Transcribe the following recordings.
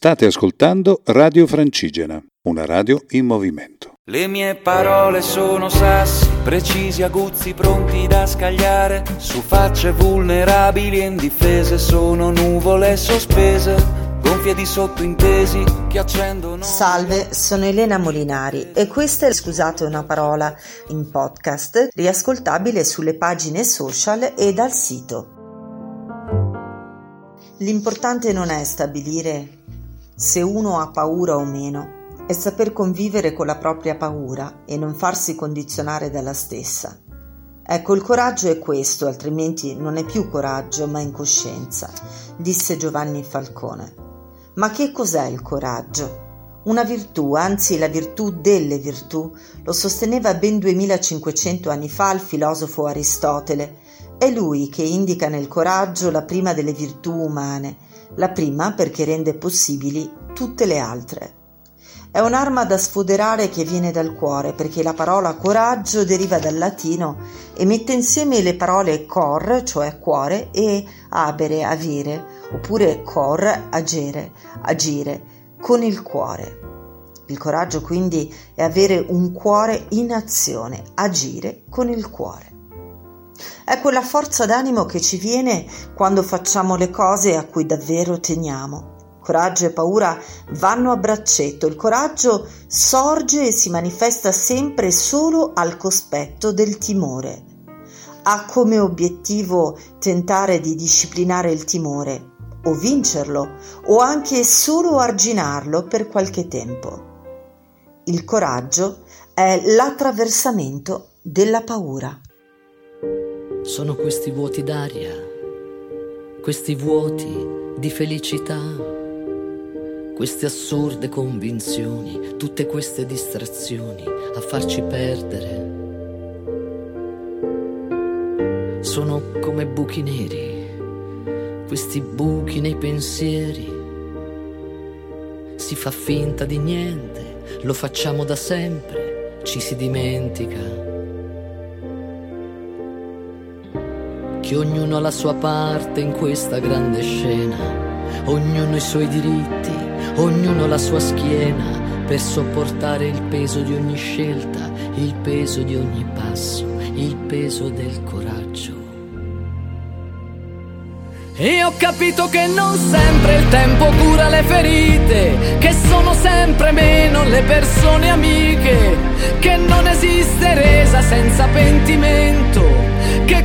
State ascoltando Radio Francigena, una radio in movimento. Le mie parole sono sassi, precisi, aguzzi, pronti da scagliare. Su facce vulnerabili e indifese sono nuvole sospese, gonfie di sottointesi che accendono. Salve, sono Elena Molinari e questa è Scusate una parola in podcast, riascoltabile sulle pagine social e dal sito. L'importante non è stabilire se uno ha paura o meno, è saper convivere con la propria paura e non farsi condizionare dalla stessa. Ecco, il coraggio è questo, altrimenti non è più coraggio, ma incoscienza, disse Giovanni Falcone. Ma che cos'è il coraggio? Una virtù, anzi la virtù delle virtù, lo sosteneva ben 2500 anni fa il filosofo Aristotele. È lui che indica nel coraggio la prima delle virtù umane, la prima perché rende possibili tutte le altre. È un'arma da sfoderare che viene dal cuore, perché la parola coraggio deriva dal latino e mette insieme le parole cor, cioè cuore, e abere, avere, oppure cor, agere, agire, con il cuore. Il coraggio quindi è avere un cuore in azione, agire con il cuore. È quella forza d'animo che ci viene quando facciamo le cose a cui davvero teniamo. Coraggio e paura vanno a braccetto. Il coraggio sorge e si manifesta sempre solo al cospetto del timore. Ha come obiettivo tentare di disciplinare il timore, o vincerlo, o anche solo arginarlo per qualche tempo. Il coraggio è l'attraversamento della paura sono questi vuoti d'aria, questi vuoti di felicità, queste assurde convinzioni, tutte queste distrazioni a farci perdere. Sono come buchi neri, questi buchi nei pensieri. Si fa finta di niente, lo facciamo da sempre, ci si dimentica che ognuno ha la sua parte in questa grande scena, ognuno i suoi diritti, ognuno la sua schiena per sopportare il peso di ogni scelta, il peso di ogni passo, il peso del coraggio. E ho capito che non sempre il tempo cura le ferite, che sono sempre meno le persone amiche, che non esiste resa senza pentimento che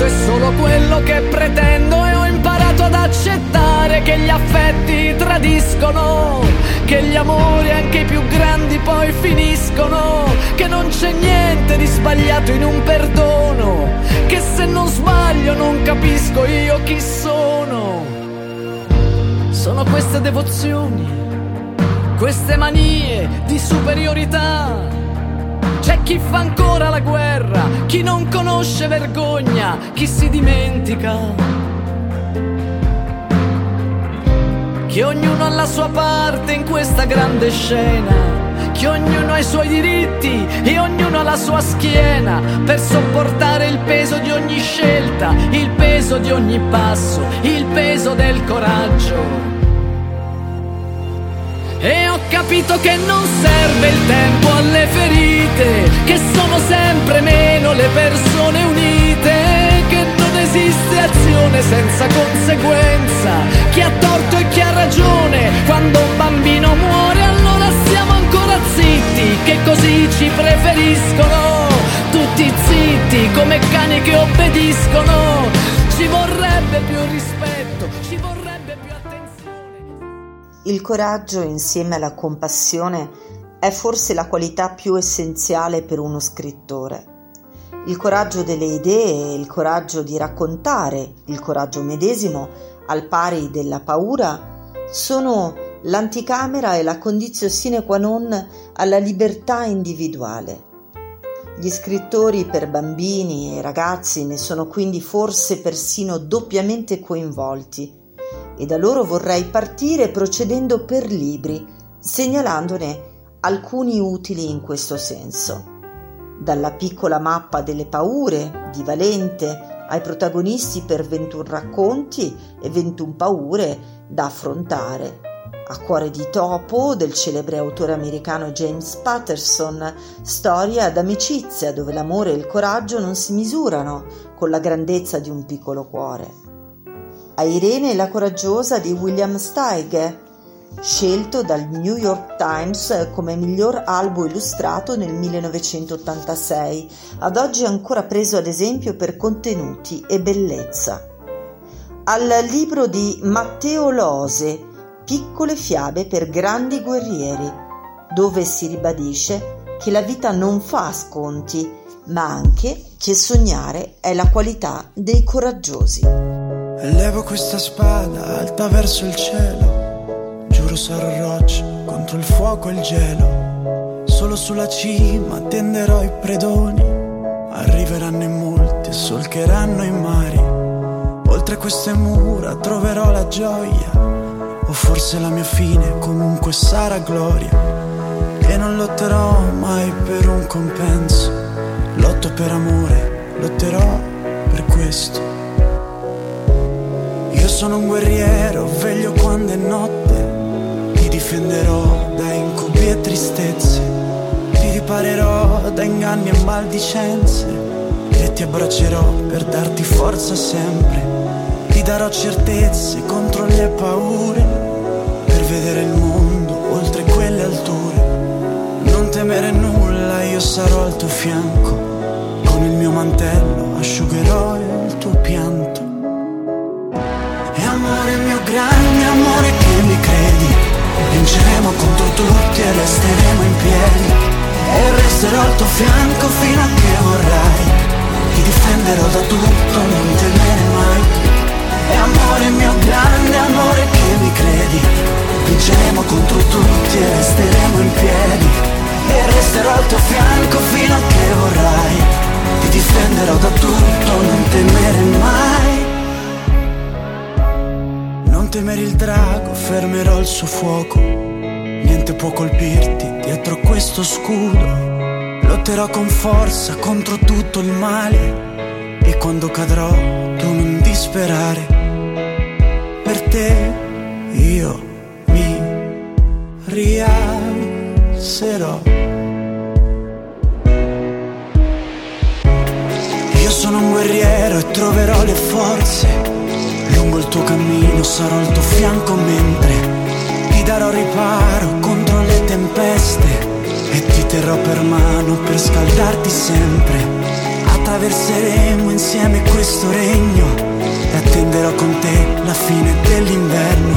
aspetto è solo quello che pretendo e ho imparato ad accettare che gli affetti tradiscono, che gli amori anche i più grandi poi finiscono, che non c'è niente di sbagliato in un perdono, che se non sbaglio non capisco io chi sono. Sono queste devozioni, queste manie di superiorità c'è chi fa ancora la guerra, chi non conosce vergogna, chi si dimentica. Che ognuno ha la sua parte in questa grande scena, che ognuno ha i suoi diritti e ognuno ha la sua schiena per sopportare il peso di ogni scelta, il peso di ogni passo, il peso del coraggio. E ho capito che non serve il tempo alle ferite, che sono sempre meno le persone unite, che non esiste azione senza conseguenza, chi ha torto e chi ha ragione, quando un bambino muore allora siamo ancora zitti, che così ci preferiscono, tutti zitti come cani che obbediscono, ci vorrebbe più rispetto, ci vorrebbe più attenzione. Il coraggio insieme alla compassione è forse la qualità più essenziale per uno scrittore. Il coraggio delle idee, il coraggio di raccontare, il coraggio medesimo, al pari della paura, sono l'anticamera e la condizione sine qua non alla libertà individuale. Gli scrittori per bambini e ragazzi ne sono quindi forse persino doppiamente coinvolti e da loro vorrei partire procedendo per libri, segnalandone alcuni utili in questo senso. Dalla piccola mappa delle paure di Valente ai protagonisti per 21 racconti e 21 paure da affrontare. A cuore di topo del celebre autore americano James Patterson, storia d'amicizia dove l'amore e il coraggio non si misurano con la grandezza di un piccolo cuore. A Irene la coraggiosa di William Steig, scelto dal New York Times come miglior albo illustrato nel 1986, ad oggi ancora preso ad esempio per contenuti e bellezza. Al libro di Matteo Lose, Piccole fiabe per grandi guerrieri, dove si ribadisce che la vita non fa sconti, ma anche che sognare è la qualità dei coraggiosi. Elevo questa spada alta verso il cielo Giuro sarò roccia contro il fuoco e il gelo. Solo sulla cima tenderò i predoni. Arriveranno in molti e solcheranno i mari. Oltre queste mura troverò la gioia. O forse la mia fine comunque sarà gloria. E non lotterò mai per un compenso. Lotto per amore, lotterò per questo. Sono un guerriero, veglio quando è notte. Difenderò da incubi e tristezze, ti riparerò da inganni e maldicenze. E ti abbraccerò per darti forza sempre, ti darò certezze contro le paure, per vedere il mondo oltre quelle alture. Non temere nulla, io sarò al tuo fianco, con il mio mantello asciugherò il tuo pianto. Amore mio grande amore che mi credi? Vinceremo contro tutti e resteremo in piedi. E resterò al tuo fianco fino a che vorrai. Ti difenderò da tutto, non temere mai. E amore mio grande amore che mi credi? Vinceremo contro tutti e resteremo in piedi. E resterò al tuo fianco fino a che vorrai. Ti difenderò da tutto, temere il drago, fermerò il suo fuoco. Niente può colpirti dietro questo scudo. Lotterò con forza contro tutto il male. E quando cadrò, tu non disperare. Per te io mi rialzerò. Io sono un guerriero e troverò le forze Lungo il tuo cammino sarò al tuo fianco mentre ti darò riparo contro le tempeste e ti terrò per mano per scaldarti sempre. Attraverseremo insieme questo regno e attenderò con te la fine dell'inverno.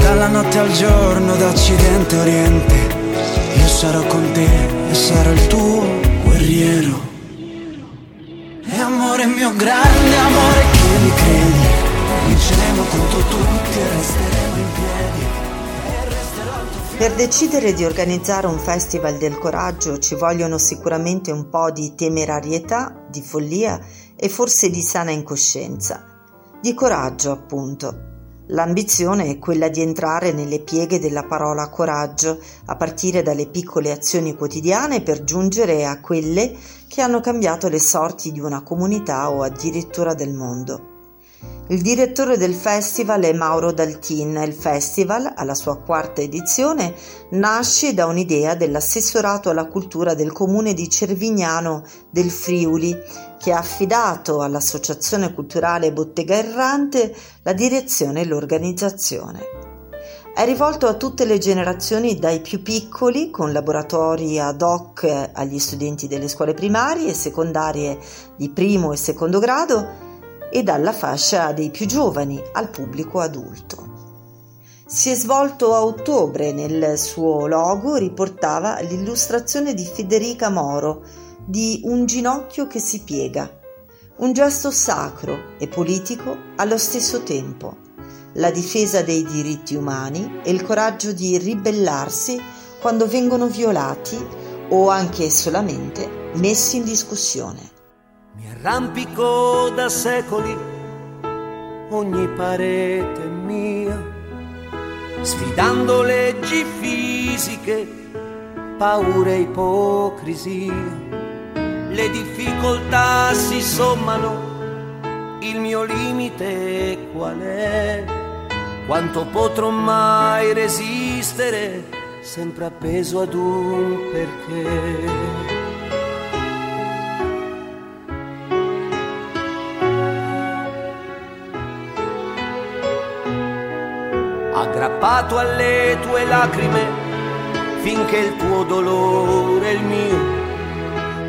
Dalla notte al giorno, da occidente a oriente, io sarò con te e sarò il tuo guerriero. E amore mio grande amore che mi credi contro tutti e resteremo in piedi. Per decidere di organizzare un festival del coraggio ci vogliono sicuramente un po' di temerarietà, di follia e forse di sana incoscienza. Di coraggio, appunto. L'ambizione è quella di entrare nelle pieghe della parola coraggio, a partire dalle piccole azioni quotidiane per giungere a quelle che hanno cambiato le sorti di una comunità o addirittura del mondo. Il direttore del festival è Mauro Daltin. Il festival, alla sua quarta edizione, nasce da un'idea dell'assessorato alla cultura del comune di Cervignano del Friuli, che ha affidato all'Associazione Culturale Bottega Errante la direzione e l'organizzazione. È rivolto a tutte le generazioni dai più piccoli, con laboratori ad hoc agli studenti delle scuole primarie e secondarie di primo e secondo grado, e dalla fascia dei più giovani al pubblico adulto. Si è svolto a ottobre, nel suo logo riportava l'illustrazione di Federica Moro di Un ginocchio che si piega, un gesto sacro e politico allo stesso tempo, la difesa dei diritti umani e il coraggio di ribellarsi quando vengono violati o anche solamente messi in discussione. Mi arrampico da secoli ogni parete mia, sfidando leggi fisiche, paure e ipocrisia. Le difficoltà si sommano il mio limite qual è? Quanto potrò mai resistere, sempre appeso ad un perché? Aggrappato alle tue lacrime finché il tuo dolore è il mio,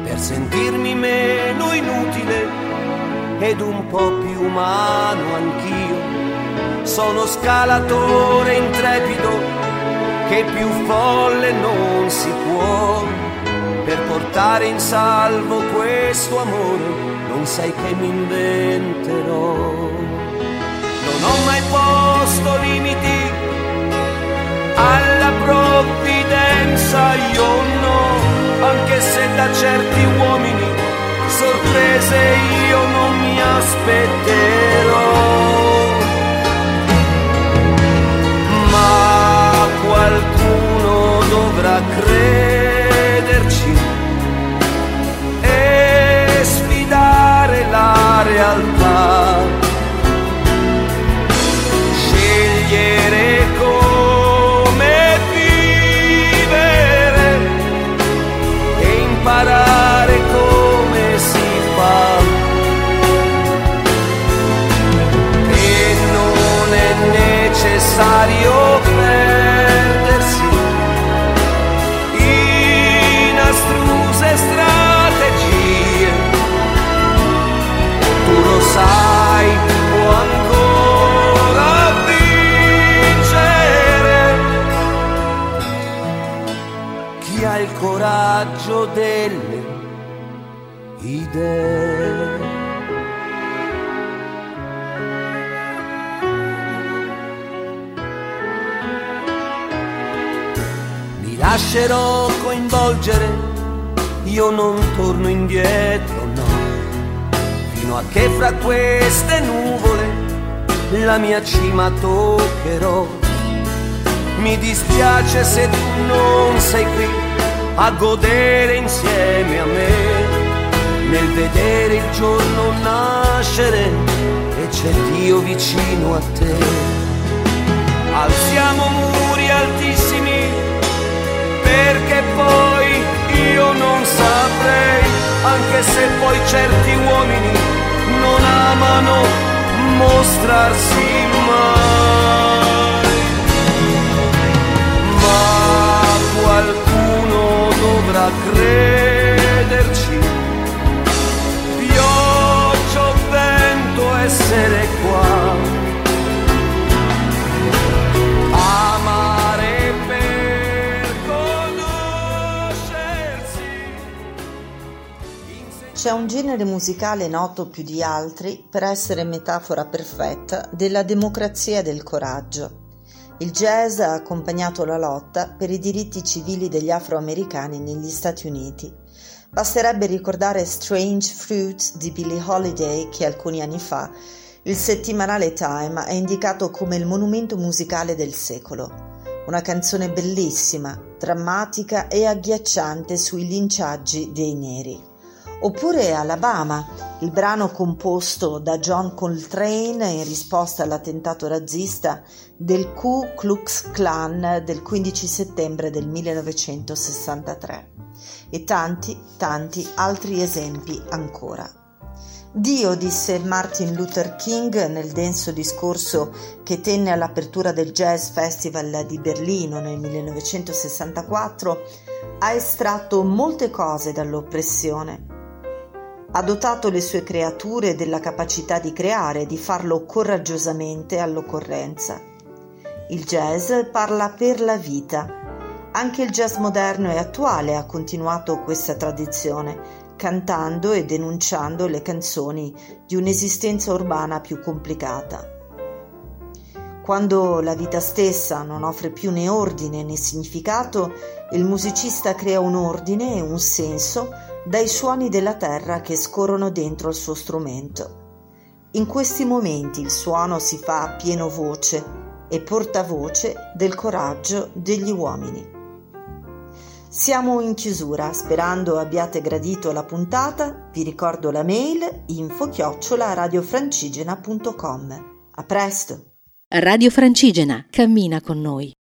per sentirmi meno inutile ed un po' più umano anch'io. Sono scalatore intrepido che più folle non si può. Per portare in salvo questo amore non sai che mi inventerò. Non ho mai posto limiti alla provvidenza io no, anche se da certi uomini sorprese io non mi aspetterò. Ma qualcuno dovrà crederci e sfidare la realtà il coraggio delle idee. lascerò coinvolgere, io non torno indietro, no, fino a che fra queste nuvole la mia cima toccherò. Mi dispiace se tu non sei qui a godere insieme a me, nel vedere il giorno nascere e c'è Dio vicino a te. Alziamo muri altissimi perché poi io non saprei, anche se poi certi uomini non amano genere musicale noto più di altri per essere metafora perfetta della democrazia e del coraggio. Il jazz ha accompagnato la lotta per i diritti civili degli afroamericani negli Stati Uniti. Basterebbe ricordare Strange Fruits di Billie Holiday che alcuni anni fa il settimanale Time ha indicato come il monumento musicale del secolo. Una canzone bellissima, drammatica e agghiacciante sui linciaggi dei neri. Oppure Alabama, il brano composto da John Coltrane in risposta all'attentato razzista del Ku Klux Klan del 15 settembre del 1963 e tanti, tanti altri esempi ancora. Dio, disse Martin Luther King nel denso discorso che tenne all'apertura del Jazz Festival di Berlino nel 1964, ha estratto molte cose dall'oppressione ha dotato le sue creature della capacità di creare di farlo coraggiosamente all'occorrenza. Il jazz parla per la vita. Anche il jazz moderno e attuale ha continuato questa tradizione, cantando e denunciando le canzoni di un'esistenza urbana più complicata. Quando la vita stessa non offre più né ordine né significato, il musicista crea un ordine e un senso dai suoni della terra che scorrono dentro il suo strumento. In questi momenti il suono si fa a pieno voce e portavoce del coraggio degli uomini. Siamo in chiusura, sperando abbiate gradito la puntata, vi ricordo la mail info chiocciola radiofrancigena.com. A presto! Radio Francigena, cammina con noi.